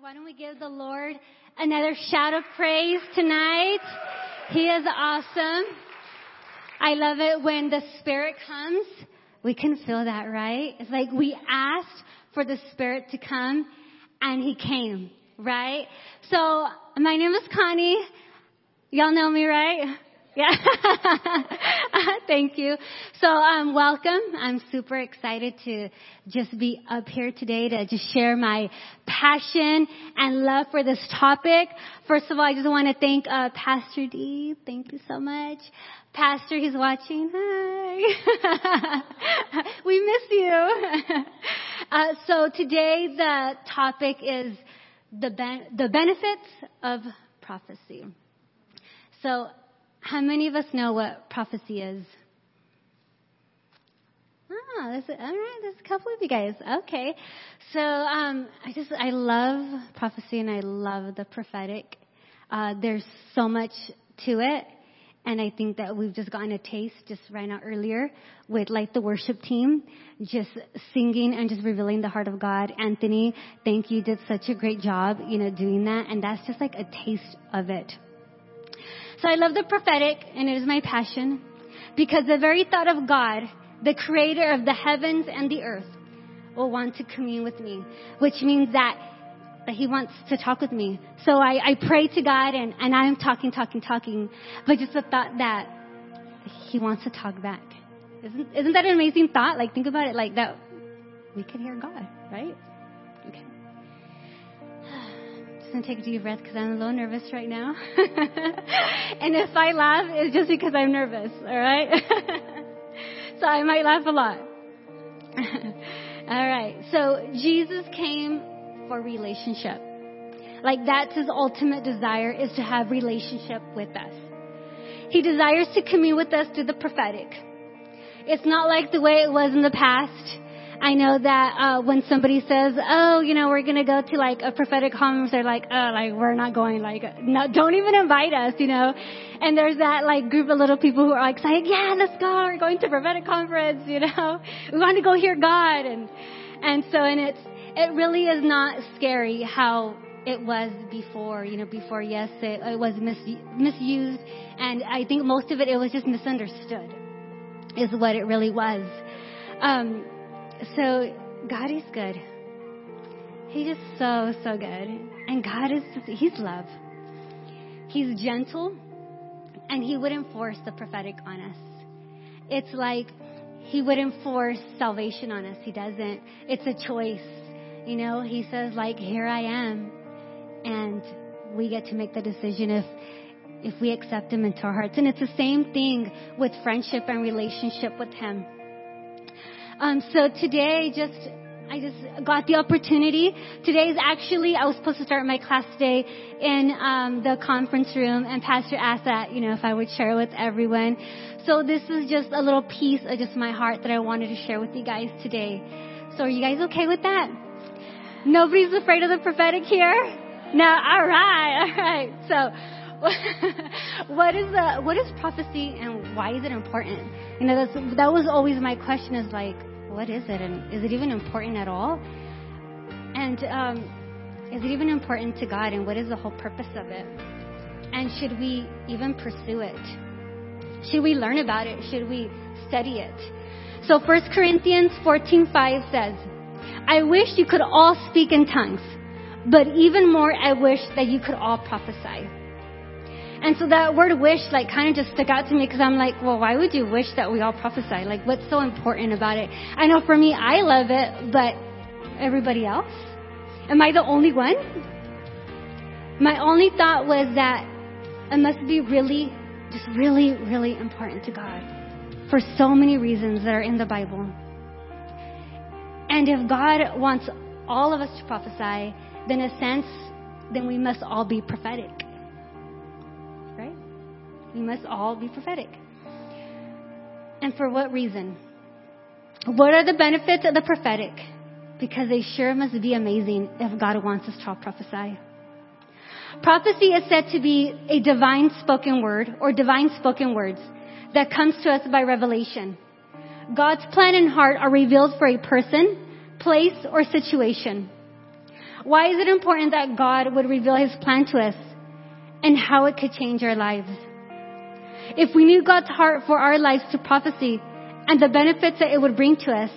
Why don't we give the Lord another shout of praise tonight? He is awesome. I love it when the Spirit comes. We can feel that, right? It's like we asked for the Spirit to come and He came, right? So, my name is Connie. Y'all know me, right? Yeah. Thank you. So, um, welcome. I'm super excited to just be up here today to just share my passion and love for this topic. First of all, I just want to thank, uh, Pastor D. Thank you so much. Pastor, he's watching. Hi. we miss you. uh, so today the topic is the, ben- the benefits of prophecy. So how many of us know what prophecy is? Ah, that's all right. There's a couple of you guys. Okay, so um, I just I love prophecy and I love the prophetic. Uh, there's so much to it, and I think that we've just gotten a taste just right now earlier with like the worship team, just singing and just revealing the heart of God. Anthony, thank you, did such a great job, you know, doing that, and that's just like a taste of it. So I love the prophetic, and it is my passion, because the very thought of God, the creator of the heavens and the earth, will want to commune with me, which means that, that he wants to talk with me. So I, I pray to God, and, and I'm talking, talking, talking, but just the thought that he wants to talk back. Isn't, isn't that an amazing thought? Like, think about it like that. We can hear God, right? And take a deep breath because I'm a little nervous right now. and if I laugh, it's just because I'm nervous, alright? so I might laugh a lot. alright, so Jesus came for relationship. Like that's his ultimate desire is to have relationship with us. He desires to commune with us through the prophetic. It's not like the way it was in the past I know that uh, when somebody says, "Oh, you know, we're gonna go to like a prophetic conference," they're like, "Oh, like we're not going. Like, no, don't even invite us," you know. And there's that like group of little people who are like saying, "Yeah, let's go. We're going to prophetic conference. You know, we want to go hear God." And and so and it's it really is not scary how it was before. You know, before yes, it, it was mis- misused, and I think most of it it was just misunderstood, is what it really was. Um, so God is good. He is so, so good. And God is, He's love. He's gentle and He wouldn't force the prophetic on us. It's like He wouldn't force salvation on us. He doesn't. It's a choice. You know, He says like, here I am. And we get to make the decision if, if we accept Him into our hearts. And it's the same thing with friendship and relationship with Him. Um, so today, just I just got the opportunity. Today is actually I was supposed to start my class today in um, the conference room, and Pastor asked that you know if I would share with everyone. So this is just a little piece of just my heart that I wanted to share with you guys today. So are you guys okay with that? Nobody's afraid of the prophetic here. No, all right, all right. So, what is the what is prophecy and why is it important? You know, that's, that was always my question. Is like, what is it and is it even important at all? And um, is it even important to God and what is the whole purpose of it? And should we even pursue it? Should we learn about it? Should we study it? So 1 Corinthians 14:5 says, "I wish you could all speak in tongues, but even more I wish that you could all prophesy." And so that word wish like kind of just stuck out to me because I'm like, well, why would you wish that we all prophesy? Like, what's so important about it? I know for me, I love it, but everybody else? Am I the only one? My only thought was that it must be really, just really, really important to God for so many reasons that are in the Bible. And if God wants all of us to prophesy, then in a sense, then we must all be prophetic. We must all be prophetic. And for what reason? What are the benefits of the prophetic? Because they sure must be amazing if God wants us to prophesy. Prophecy is said to be a divine spoken word or divine spoken words that comes to us by revelation. God's plan and heart are revealed for a person, place, or situation. Why is it important that God would reveal his plan to us and how it could change our lives? If we knew God's heart for our lives to prophecy and the benefits that it would bring to us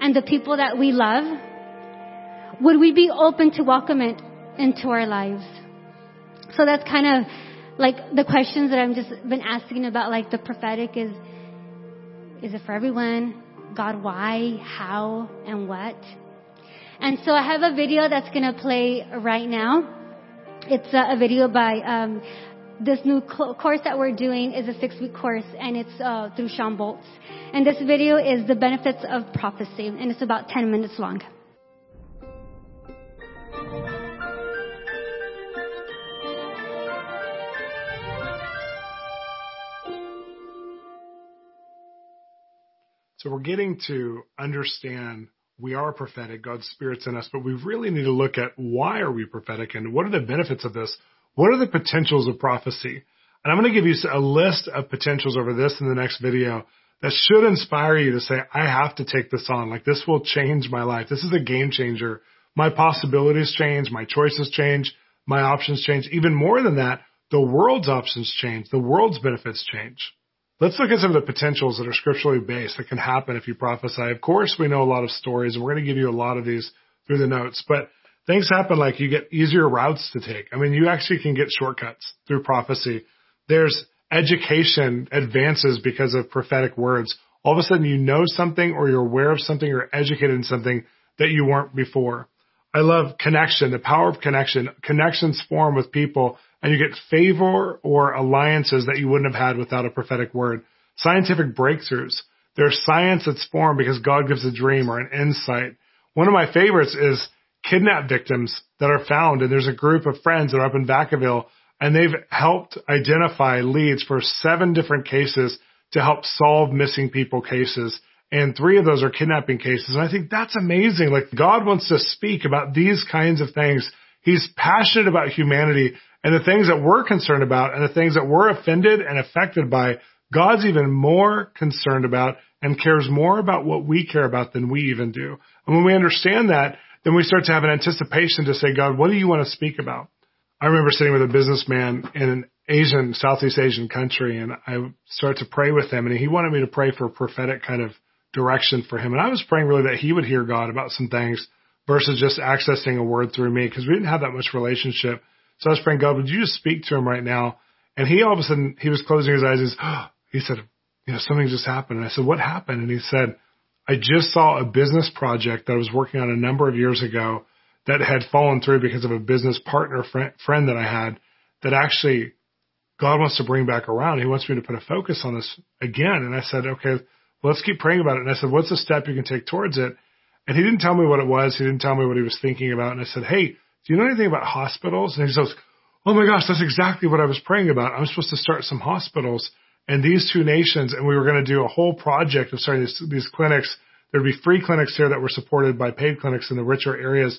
and the people that we love, would we be open to welcome it into our lives? So that's kind of like the questions that I've just been asking about like the prophetic is is it for everyone? God, why, how, and what? And so I have a video that's going to play right now. It's a, a video by um, this new course that we're doing is a six week course and it's uh, through Shawn Bolz. And this video is the benefits of prophecy and it's about 10 minutes long. So we're getting to understand we are prophetic, God's Spirit's in us, but we really need to look at why are we prophetic and what are the benefits of this? What are the potentials of prophecy? And I'm going to give you a list of potentials over this in the next video that should inspire you to say, I have to take this on. Like this will change my life. This is a game changer. My possibilities change. My choices change. My options change. Even more than that, the world's options change. The world's benefits change. Let's look at some of the potentials that are scripturally based that can happen if you prophesy. Of course, we know a lot of stories and we're going to give you a lot of these through the notes, but things happen like you get easier routes to take. I mean, you actually can get shortcuts through prophecy. There's education advances because of prophetic words. All of a sudden you know something or you're aware of something or educated in something that you weren't before. I love connection, the power of connection. Connections form with people and you get favor or alliances that you wouldn't have had without a prophetic word. Scientific breakthroughs. There's science that's formed because God gives a dream or an insight. One of my favorites is kidnap victims that are found, and there's a group of friends that are up in Vacaville, and they've helped identify leads for seven different cases to help solve missing people cases. And three of those are kidnapping cases. And I think that's amazing. Like God wants to speak about these kinds of things. He's passionate about humanity and the things that we're concerned about and the things that we're offended and affected by, God's even more concerned about and cares more about what we care about than we even do. And when we understand that, then we start to have an anticipation to say, God, what do you want to speak about? I remember sitting with a businessman in an Asian, Southeast Asian country, and I started to pray with him, and he wanted me to pray for a prophetic kind of direction for him. And I was praying really that he would hear God about some things versus just accessing a word through me because we didn't have that much relationship. So I was praying, God, would you just speak to him right now? And he all of a sudden, he was closing his eyes. He's, oh, he said, you know, something just happened. And I said, what happened? And he said, I just saw a business project that I was working on a number of years ago that had fallen through because of a business partner friend, friend that I had that actually God wants to bring back around. He wants me to put a focus on this again. And I said, okay, let's keep praying about it. And I said, what's the step you can take towards it? And he didn't tell me what it was. He didn't tell me what he was thinking about. And I said, hey, do you know anything about hospitals? And he says, Oh my gosh, that's exactly what I was praying about. I'm supposed to start some hospitals in these two nations, and we were going to do a whole project of starting these, these clinics. There'd be free clinics here that were supported by paid clinics in the richer areas.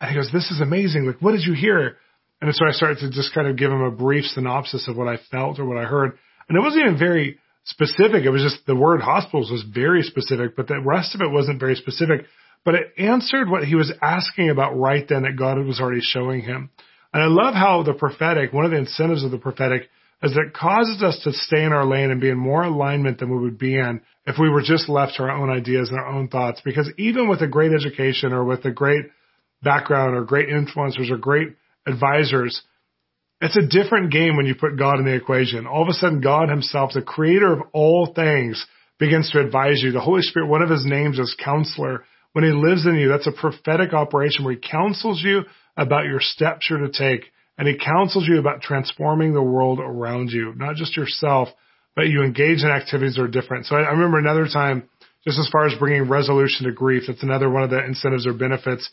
And he goes, This is amazing. Like, what did you hear? And so I started to just kind of give him a brief synopsis of what I felt or what I heard. And it wasn't even very specific. It was just the word hospitals was very specific, but the rest of it wasn't very specific but it answered what he was asking about right then that God was already showing him. And I love how the prophetic, one of the incentives of the prophetic is it causes us to stay in our lane and be in more alignment than we would be in if we were just left to our own ideas and our own thoughts. Because even with a great education or with a great background or great influencers or great advisors, it's a different game when you put God in the equation. All of a sudden, God himself, the creator of all things, begins to advise you. The Holy Spirit, one of his names is counselor when he lives in you, that's a prophetic operation where he counsels you about your steps you're to take and he counsels you about transforming the world around you, not just yourself, but you engage in activities that are different. So I, I remember another time, just as far as bringing resolution to grief, that's another one of the incentives or benefits.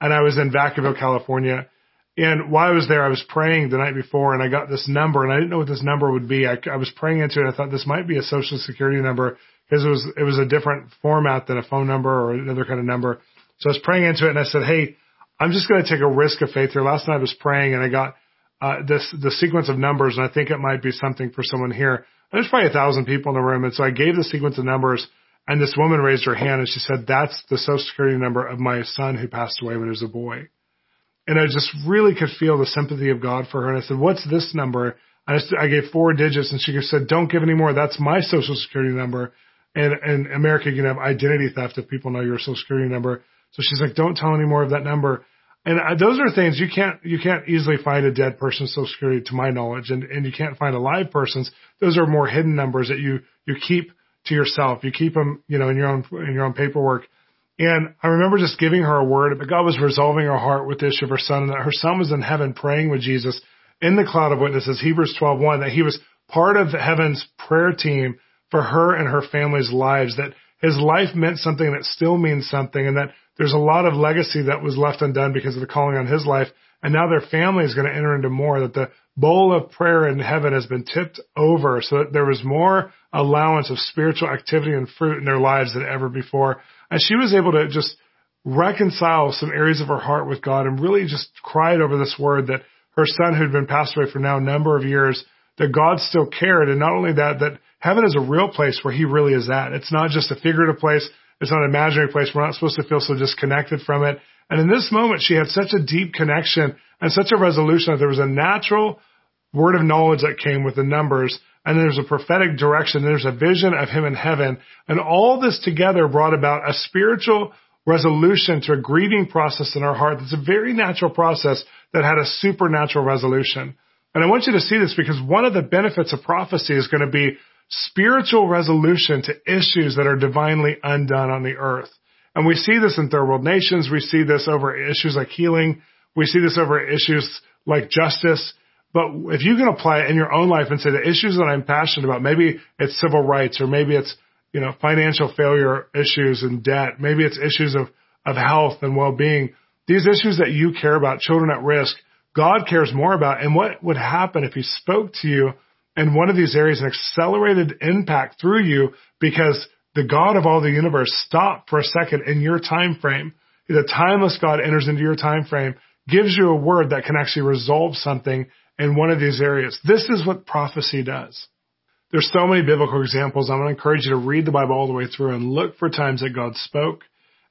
And I was in Vacaville, California. And while I was there, I was praying the night before and I got this number and I didn't know what this number would be. I, I was praying into it. I thought this might be a social security number because it was it was a different format than a phone number or another kind of number. So I was praying into it, and I said, "Hey, I'm just going to take a risk of faith here." Last night I was praying, and I got uh, this the sequence of numbers, and I think it might be something for someone here. There's probably a thousand people in the room, and so I gave the sequence of numbers, and this woman raised her hand and she said, "That's the social security number of my son who passed away when he was a boy." and I just really could feel the sympathy of God for her. And I said, what's this number? I, just, I gave four digits and she said, don't give any more. That's my social security number. And in America, you can have identity theft if people know your social security number. So she's like, don't tell any more of that number. And those are things you can't, you can't easily find a dead person's social security to my knowledge. And, and you can't find a live person's. Those are more hidden numbers that you, you keep to yourself. You keep them, you know, in your own, in your own paperwork. And I remember just giving her a word, but God was resolving her heart with the issue of her son and that her son was in heaven praying with Jesus in the cloud of witnesses, Hebrews 12:1, that he was part of heaven's prayer team for her and her family's lives, that his life meant something that still means something and that there's a lot of legacy that was left undone because of the calling on his life. And now their family is going to enter into more, that the bowl of prayer in heaven has been tipped over so that there was more allowance of spiritual activity and fruit in their lives than ever before. And she was able to just reconcile some areas of her heart with God and really just cried over this word that her son who'd been passed away for now a number of years, that God still cared. And not only that, that heaven is a real place where he really is at. It's not just a figurative place. It's not an imaginary place. We're not supposed to feel so disconnected from it. And in this moment, she had such a deep connection and such a resolution that there was a natural word of knowledge that came with the numbers. And there's a prophetic direction. There's a vision of him in heaven. And all this together brought about a spiritual resolution to a grieving process in our heart. That's a very natural process that had a supernatural resolution. And I want you to see this because one of the benefits of prophecy is going to be spiritual resolution to issues that are divinely undone on the earth. And we see this in third world nations. We see this over issues like healing. We see this over issues like justice. But if you can apply it in your own life and say the issues that I'm passionate about, maybe it's civil rights or maybe it's, you know, financial failure issues and debt. Maybe it's issues of, of health and well-being. These issues that you care about, children at risk, God cares more about. And what would happen if he spoke to you in one of these areas an accelerated impact through you because the God of all the universe stopped for a second in your time frame. The timeless God enters into your time frame, gives you a word that can actually resolve something in one of these areas. This is what prophecy does. There's so many biblical examples. I'm going to encourage you to read the Bible all the way through and look for times that God spoke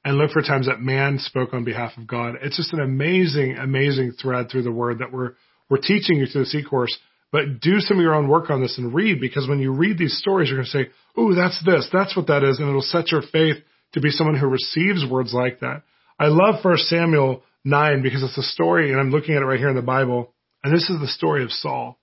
and look for times that man spoke on behalf of God. It's just an amazing, amazing thread through the word that we're, we're teaching you through the C course. But do some of your own work on this and read because when you read these stories, you're going to say, "Ooh, that's this. That's what that is," and it'll set your faith to be someone who receives words like that. I love First Samuel nine because it's a story, and I'm looking at it right here in the Bible, and this is the story of Saul.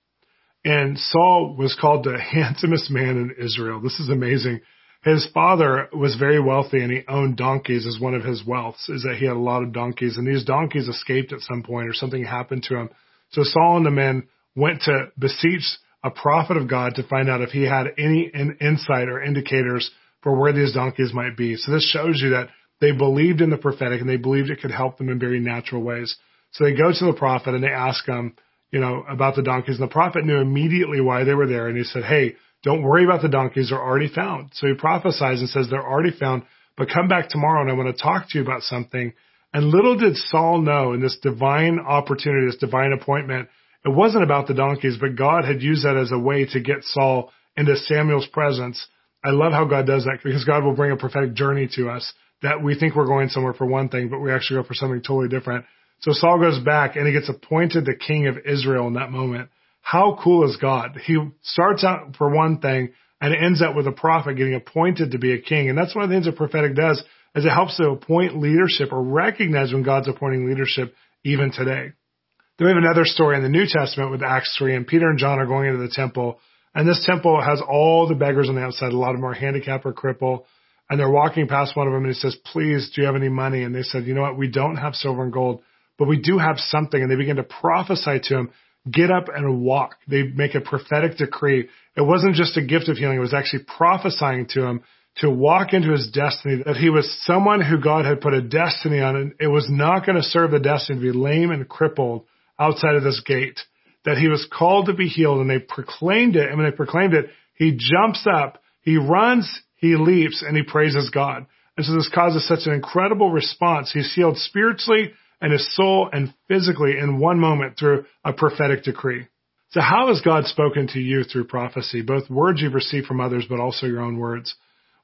And Saul was called the handsomest man in Israel. This is amazing. His father was very wealthy and he owned donkeys as one of his wealths, is that he had a lot of donkeys and these donkeys escaped at some point or something happened to him. So Saul and the men went to beseech a prophet of God to find out if he had any insight or indicators for where these donkeys might be. So this shows you that they believed in the prophetic and they believed it could help them in very natural ways. So they go to the prophet and they ask him, you know, about the donkeys. And the prophet knew immediately why they were there. And he said, Hey, don't worry about the donkeys. They're already found. So he prophesies and says, they're already found, but come back tomorrow and I want to talk to you about something. And little did Saul know in this divine opportunity, this divine appointment, it wasn't about the donkeys, but God had used that as a way to get Saul into Samuel's presence. I love how God does that because God will bring a prophetic journey to us that we think we're going somewhere for one thing, but we actually go for something totally different. So Saul goes back and he gets appointed the king of Israel in that moment. How cool is God? He starts out for one thing and ends up with a prophet getting appointed to be a king. And that's one of the things a prophetic does is it helps to appoint leadership or recognize when God's appointing leadership even today. Then we have another story in the New Testament with Acts 3 and Peter and John are going into the temple and this temple has all the beggars on the outside. A lot of them are handicapped or crippled and they're walking past one of them and he says, please, do you have any money? And they said, you know what? We don't have silver and gold, but we do have something. And they begin to prophesy to him, get up and walk. They make a prophetic decree. It wasn't just a gift of healing. It was actually prophesying to him to walk into his destiny, that he was someone who God had put a destiny on and it was not going to serve the destiny to be lame and crippled outside of this gate, that he was called to be healed and they proclaimed it. And when they proclaimed it, he jumps up, he runs, he leaps, and he praises God. And so this causes such an incredible response. He's healed spiritually and his soul and physically in one moment through a prophetic decree. So how has God spoken to you through prophecy, both words you've received from others, but also your own words?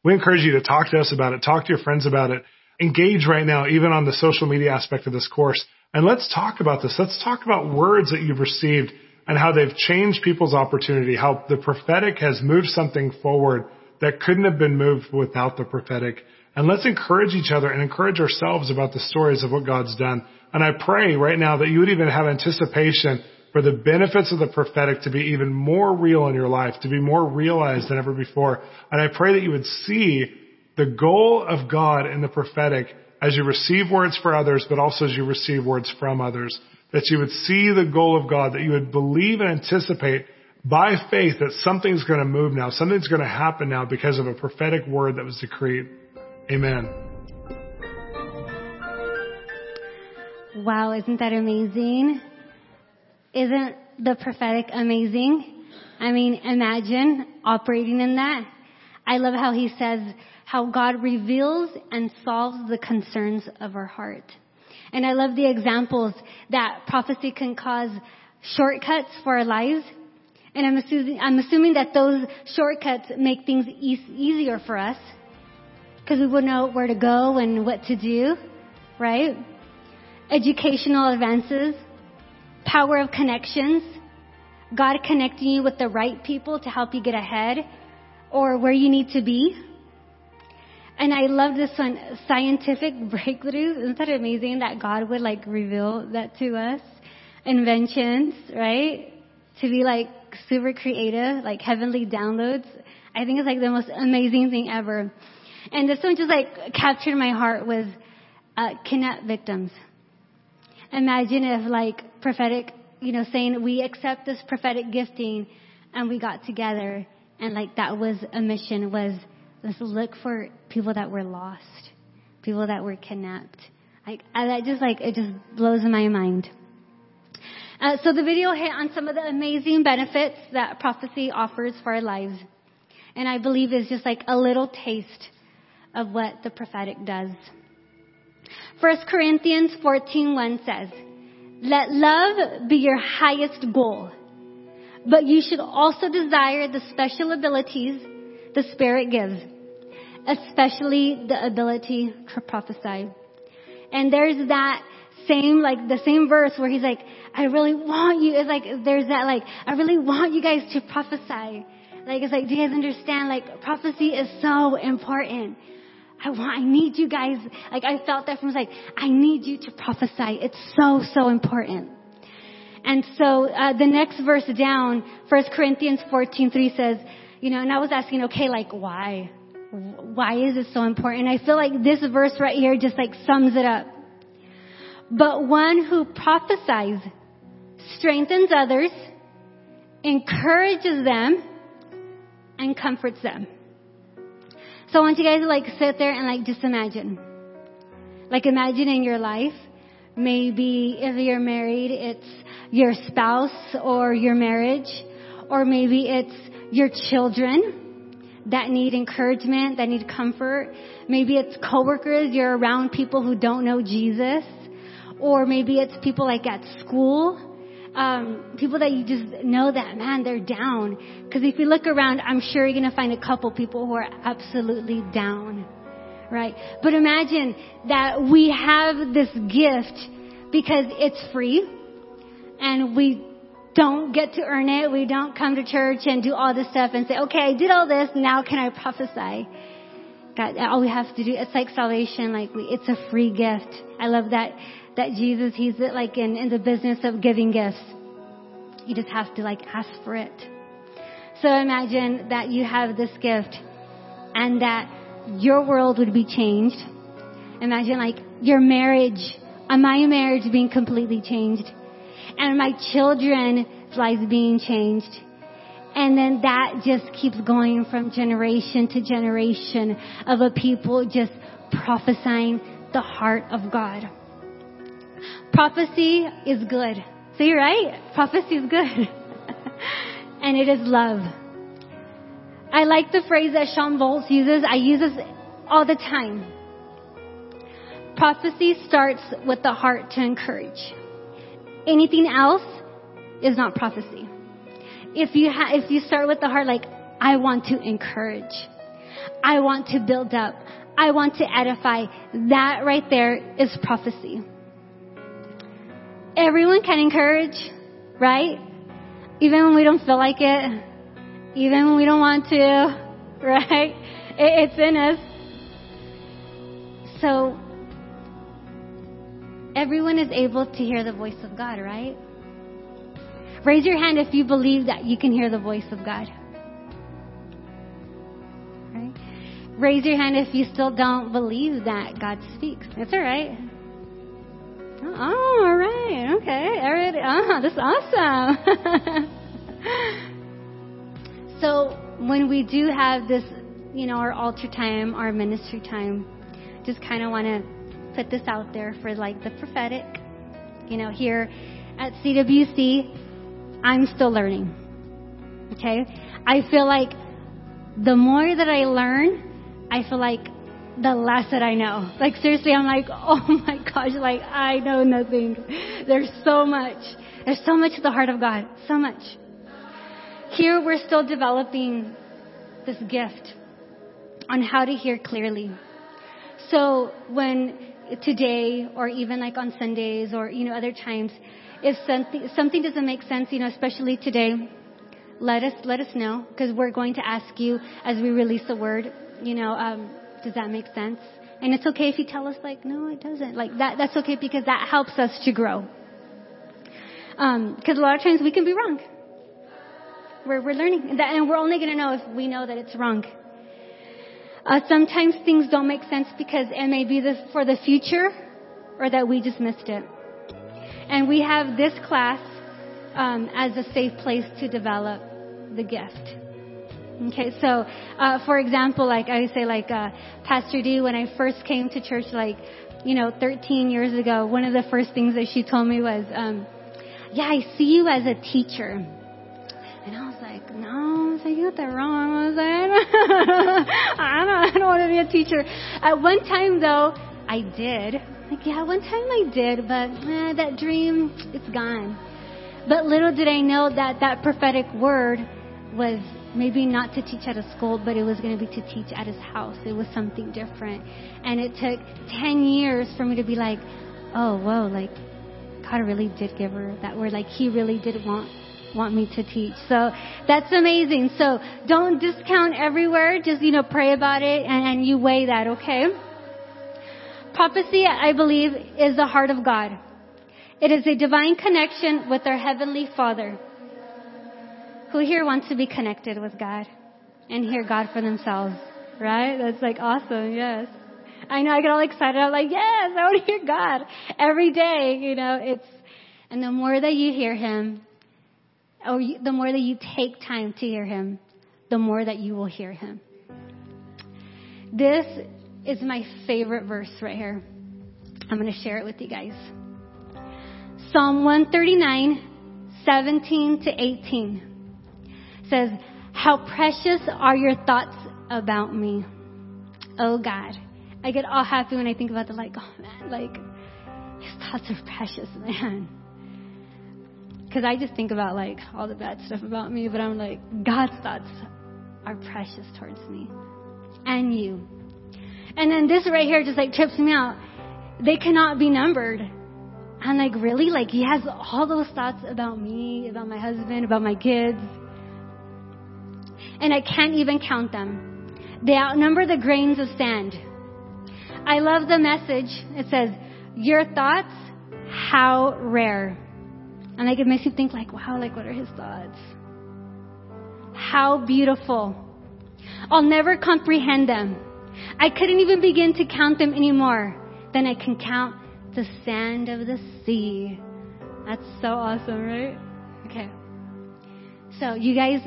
We encourage you to talk to us about it, talk to your friends about it, engage right now, even on the social media aspect of this course And let's talk about this. Let's talk about words that you've received and how they've changed people's opportunity, how the prophetic has moved something forward that couldn't have been moved without the prophetic. And let's encourage each other and encourage ourselves about the stories of what God's done. And I pray right now that you would even have anticipation for the benefits of the prophetic to be even more real in your life, to be more realized than ever before. And I pray that you would see the goal of God in the prophetic as you receive words for others, but also as you receive words from others. That you would see the goal of God, that you would believe and anticipate by faith that something's going to move now, something's going to happen now because of a prophetic word that was decreed. Amen. Wow, isn't that amazing? Isn't the prophetic amazing? I mean, imagine operating in that. I love how he says how God reveals and solves the concerns of our heart. And I love the examples that prophecy can cause shortcuts for our lives. And I'm assuming, I'm assuming that those shortcuts make things e- easier for us because we would know where to go and what to do, right? Educational advances, power of connections, God connecting you with the right people to help you get ahead or where you need to be. And I love this one, scientific breakthroughs. Isn't that amazing that God would like reveal that to us? Inventions, right? To be like super creative, like heavenly downloads. I think it's like the most amazing thing ever. And this one just like captured my heart was uh, kidnap victims. Imagine if like prophetic, you know, saying we accept this prophetic gifting and we got together and like that was a mission was let's look for people that were lost, people that were kidnapped. Like that just like it just blows my mind. Uh, so the video hit on some of the amazing benefits that prophecy offers for our lives, and I believe is just like a little taste of what the prophetic does. 1 Corinthians 14:1 says, "Let love be your highest goal, but you should also desire the special abilities the Spirit gives, especially the ability to prophesy. And there's that same, like the same verse where he's like, I really want you, it's like, there's that like, I really want you guys to prophesy. Like, it's like, do you guys understand? Like, prophecy is so important. I want, I need you guys, like I felt that from like, I need you to prophesy. It's so, so important. And so, uh, the next verse down, 1 Corinthians 14, 3 says, you know, and I was asking, okay, like why? Why is it so important? I feel like this verse right here just like sums it up. But one who prophesies strengthens others, encourages them, and comforts them. So I want you guys to like sit there and like just imagine. Like imagine in your life, maybe if you're married, it's your spouse or your marriage, or maybe it's your children that need encouragement, that need comfort. Maybe it's coworkers, you're around people who don't know Jesus. Or maybe it's people like at school, um, people that you just know that, man, they're down. Because if you look around, I'm sure you're going to find a couple people who are absolutely down. Right? But imagine that we have this gift because it's free and we don't get to earn it. We don't come to church and do all this stuff and say, okay, I did all this. Now can I prophesy? God, all we have to do, it's like salvation. Like we, it's a free gift. I love that, that Jesus, he's like in, in the business of giving gifts. You just have to like ask for it. So imagine that you have this gift and that your world would be changed. Imagine like your marriage, uh, my marriage being completely changed and my children's lives being changed. And then that just keeps going from generation to generation of a people just prophesying the heart of God. Prophecy is good. So you're right. Prophecy is good. and it is love. I like the phrase that Shawn Bolz uses. I use this all the time. Prophecy starts with the heart to encourage. Anything else is not prophecy. If you ha- if you start with the heart like I want to encourage, I want to build up, I want to edify, that right there is prophecy. everyone can encourage, right? Even when we don't feel like it, even when we don't want to, right? It, it's in us. So, everyone is able to hear the voice of God, right? Raise your hand if you believe that you can hear the voice of God. Right? Raise your hand if you still don't believe that God speaks. That's all right. Oh, all right. Okay. Everybody, oh, ah, that's awesome. so when we do have this, you know, our altar time, our ministry time, just kind of want to put this out there for like the prophetic. You know, here at CWC, I'm still learning. Okay? I feel like the more that I learn, I feel like the less that I know. Like seriously, I'm like, oh my gosh, like I know nothing. There's so much. There's so much to the heart of God. So much. Here we're still developing this gift on how to hear clearly. So when today or even like on Sundays or, you know, other times, if something, something doesn't make sense, you know, especially today, let us, let us know because we're going to ask you as we release the word, you know, um, does that make sense? And it's okay if you tell us like, no, it doesn't. Like that, that's okay because that helps us to grow. Um, cause a lot of times we can be wrong. We're, we're learning that, and we're only going to know if we know that it's wrong. Uh, sometimes things don't make sense because it may be this for the future or that we just missed it. And we have this class um, as a safe place to develop the gift. Okay, so uh, for example, like I say, like uh, Pastor D, when I first came to church, like you know, 13 years ago, one of the first things that she told me was, um, "Yeah, I see you as a teacher." And I was like, "No, I was like, you got that wrong." I was like, "I don't, I don't want to be a teacher." At one time, though, I did. Like, yeah, one time I did, but eh, that dream, it's gone. But little did I know that that prophetic word was maybe not to teach at a school, but it was going to be to teach at his house. It was something different. And it took 10 years for me to be like, oh, whoa, like, God really did give her that word. Like, he really did want want me to teach. So that's amazing. So don't discount every word. Just, you know, pray about it and, and you weigh that, okay? Prophecy, I believe, is the heart of God. It is a divine connection with our Heavenly Father. Who here wants to be connected with God and hear God for themselves? Right? That's like awesome. Yes. I know I get all excited. I'm like, yes, I want to hear God every day. You know, it's, and the more that you hear Him, or you, the more that you take time to hear Him, the more that you will hear Him. This is my favorite verse right here. I'm going to share it with you guys. Psalm 139, 17 to 18 says, How precious are your thoughts about me, oh God. I get all happy when I think about the like, oh man, like, his thoughts are precious, man. Because I just think about like all the bad stuff about me, but I'm like, God's thoughts are precious towards me and you. And then this right here just like trips me out. They cannot be numbered. I'm like, really? Like, he has all those thoughts about me, about my husband, about my kids and I can't even count them. They outnumber the grains of sand. I love the message. It says, Your thoughts, how rare. And like it makes you think like, wow, like what are his thoughts? How beautiful. I'll never comprehend them. I couldn't even begin to count them anymore than I can count the sand of the sea. That's so awesome, right? Okay. So you guys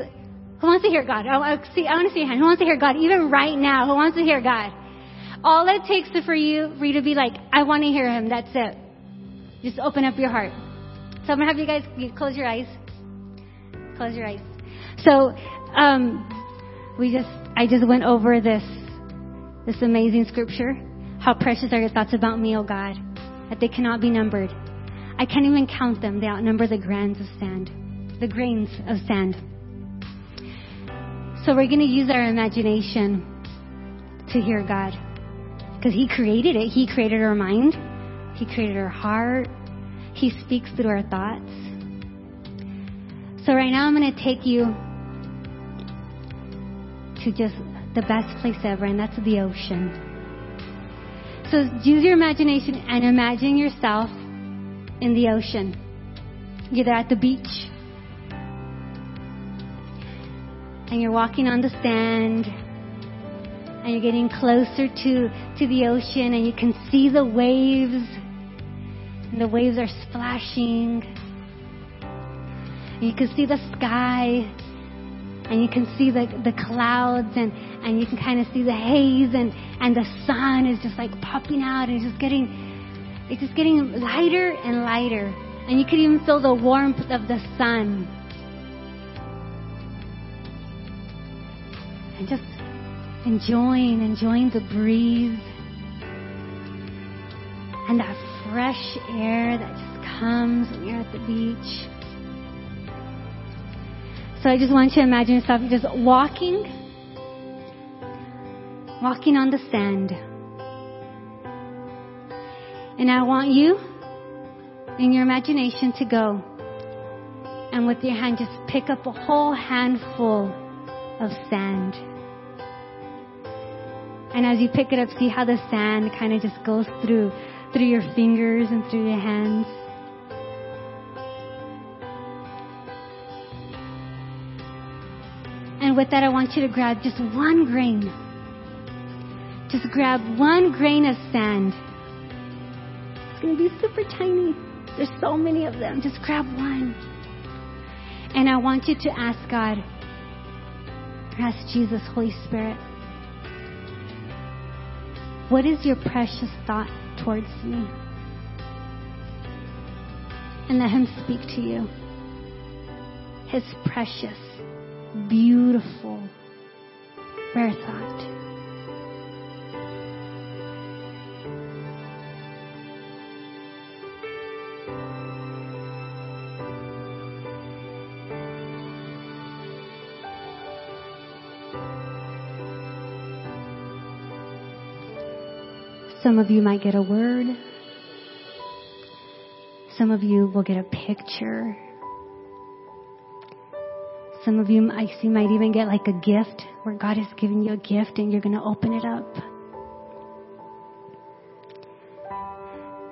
who wants to hear God? I, I, see, I want to see your hand. Who wants to hear God? Even right now, who wants to hear God? All it takes for you, for you to be like, I want to hear Him. That's it. Just open up your heart. So I'm gonna have you guys you close your eyes. Close your eyes. So, um, we just, I just went over this, this amazing scripture. How precious are your thoughts about me, O God, that they cannot be numbered. I can't even count them. They outnumber the grains of sand, the grains of sand. So we're going to use our imagination to hear God. Because He created it. He created our mind. He created our heart. He speaks through our thoughts. So right now I'm going to take you to just the best place ever, and that's the ocean. So use your imagination and imagine yourself in the ocean. There at the beach. And you're walking on the sand. And you're getting closer to, to the ocean and you can see the waves. And the waves are splashing. You can see the sky and you can see the, the clouds and, and you can kind of see the haze and, and the sun is just like popping out and it's just getting it's just getting lighter and lighter. And you can even feel the warmth of the sun. And just enjoying enjoying the breeze. And that fresh air that just comes when you're at the beach so I just want you to imagine yourself just walking, walking on the sand. And I want you, in your imagination, to go and with your hand just pick up a whole handful of sand. And as you pick it up, see how the sand kind of just goes through through your fingers and through your hands. And with that, I want you to grab just one grain. Just grab one grain of sand. It's going to be super tiny. There's so many of them. Just grab one. And I want you to ask God, ask Jesus, Holy Spirit, what is your precious thought towards me? And let Him speak to you. His precious beautiful rare thought. Some of you might get a word. Some of you will get a picture. Some of you, I see, might even get like a gift where God has given you a gift and you're going to open it up.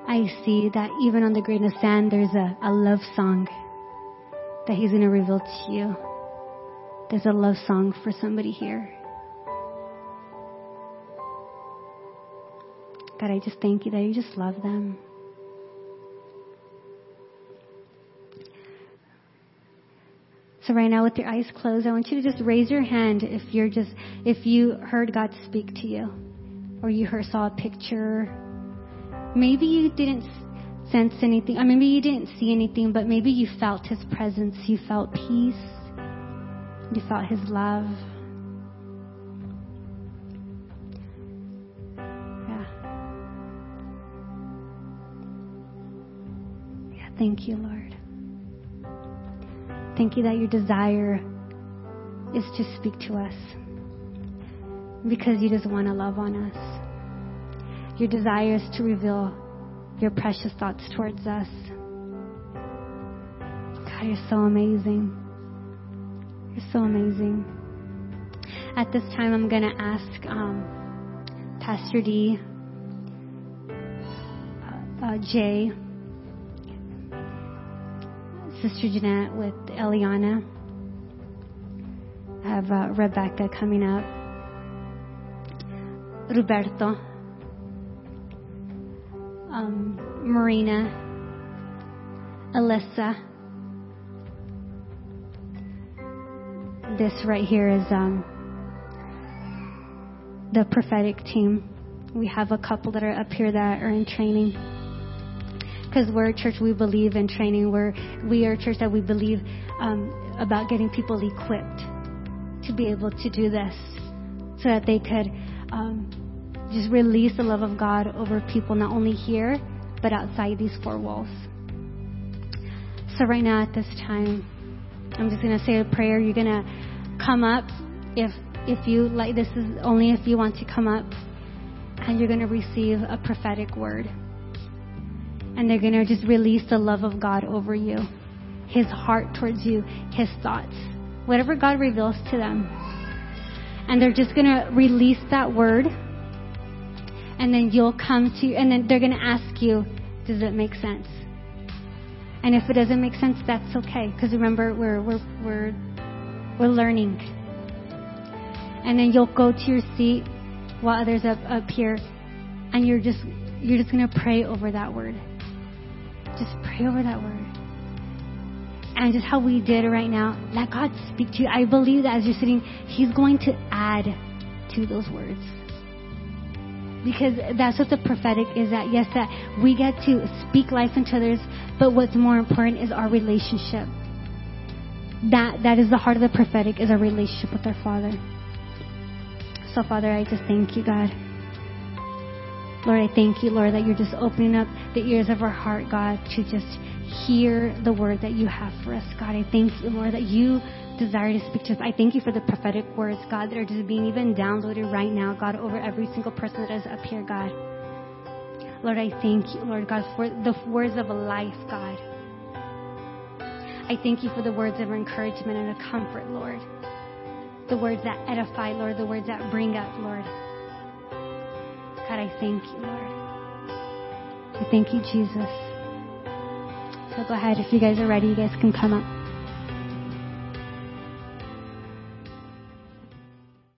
I see that even on the grain of sand, there's a, a love song that He's going to reveal to you. There's a love song for somebody here. God, I just thank you that you just love them. So right now with your eyes closed, I want you to just raise your hand if you're just, if you heard God speak to you or you heard, saw a picture. Maybe you didn't sense anything, or maybe you didn't see anything, but maybe you felt His presence. You felt peace. You felt His love. Thank you, Lord. Thank you that your desire is to speak to us because you just want to love on us. Your desire is to reveal your precious thoughts towards us. God, you're so amazing. You're so amazing. At this time, I'm going to ask um, Pastor D, uh, uh, Jay, Sister Jeanette with Eliana. I have uh, Rebecca coming up. Roberto. Um, Marina. Alyssa. This right here is um, the prophetic team. We have a couple that are up here that are in training because we're a church we believe in training. We're we are a church that we believe um, about getting people equipped to be able to do this, so that they could um, just release the love of God over people not only here but outside these four walls. So right now at this time, I'm just gonna say a prayer. You're gonna come up if if you like. This is only if you want to come up, and you're gonna receive a prophetic word. And they're going to just release the love of God over you, His heart towards you, His thoughts, whatever God reveals to them. And they're just going to release that word, and then you'll come to, and then they're going to ask you, does it make sense? And if it doesn't make sense, that's okay. Because remember, we're, we're, we're, we're learning. And then you'll go to your seat while others up, up here, and you're just, you're just going to pray over that word. Just pray over that word. And just how we did right now, let God speak to you. I believe that as you're sitting, He's going to add to those words because that's what the prophetic is that yes that we get to speak life into others but what's more important is our relationship that that is the heart of the prophetic is our relationship with our father so father i just thank you god lord i thank you lord that you're just opening up the ears of our heart god to just hear the word that you have for us god i thank you lord that you desire to speak to us. I thank you for the prophetic words, God, that are just being even downloaded right now, God, over every single person that is up here, God. Lord, I thank you, Lord God, for the words of a life, God. I thank you for the words of encouragement and a comfort, Lord. The words that edify, Lord, the words that bring up, Lord. God, I thank you, Lord. I thank you, Jesus. So go ahead. If you guys are ready, you guys can come up.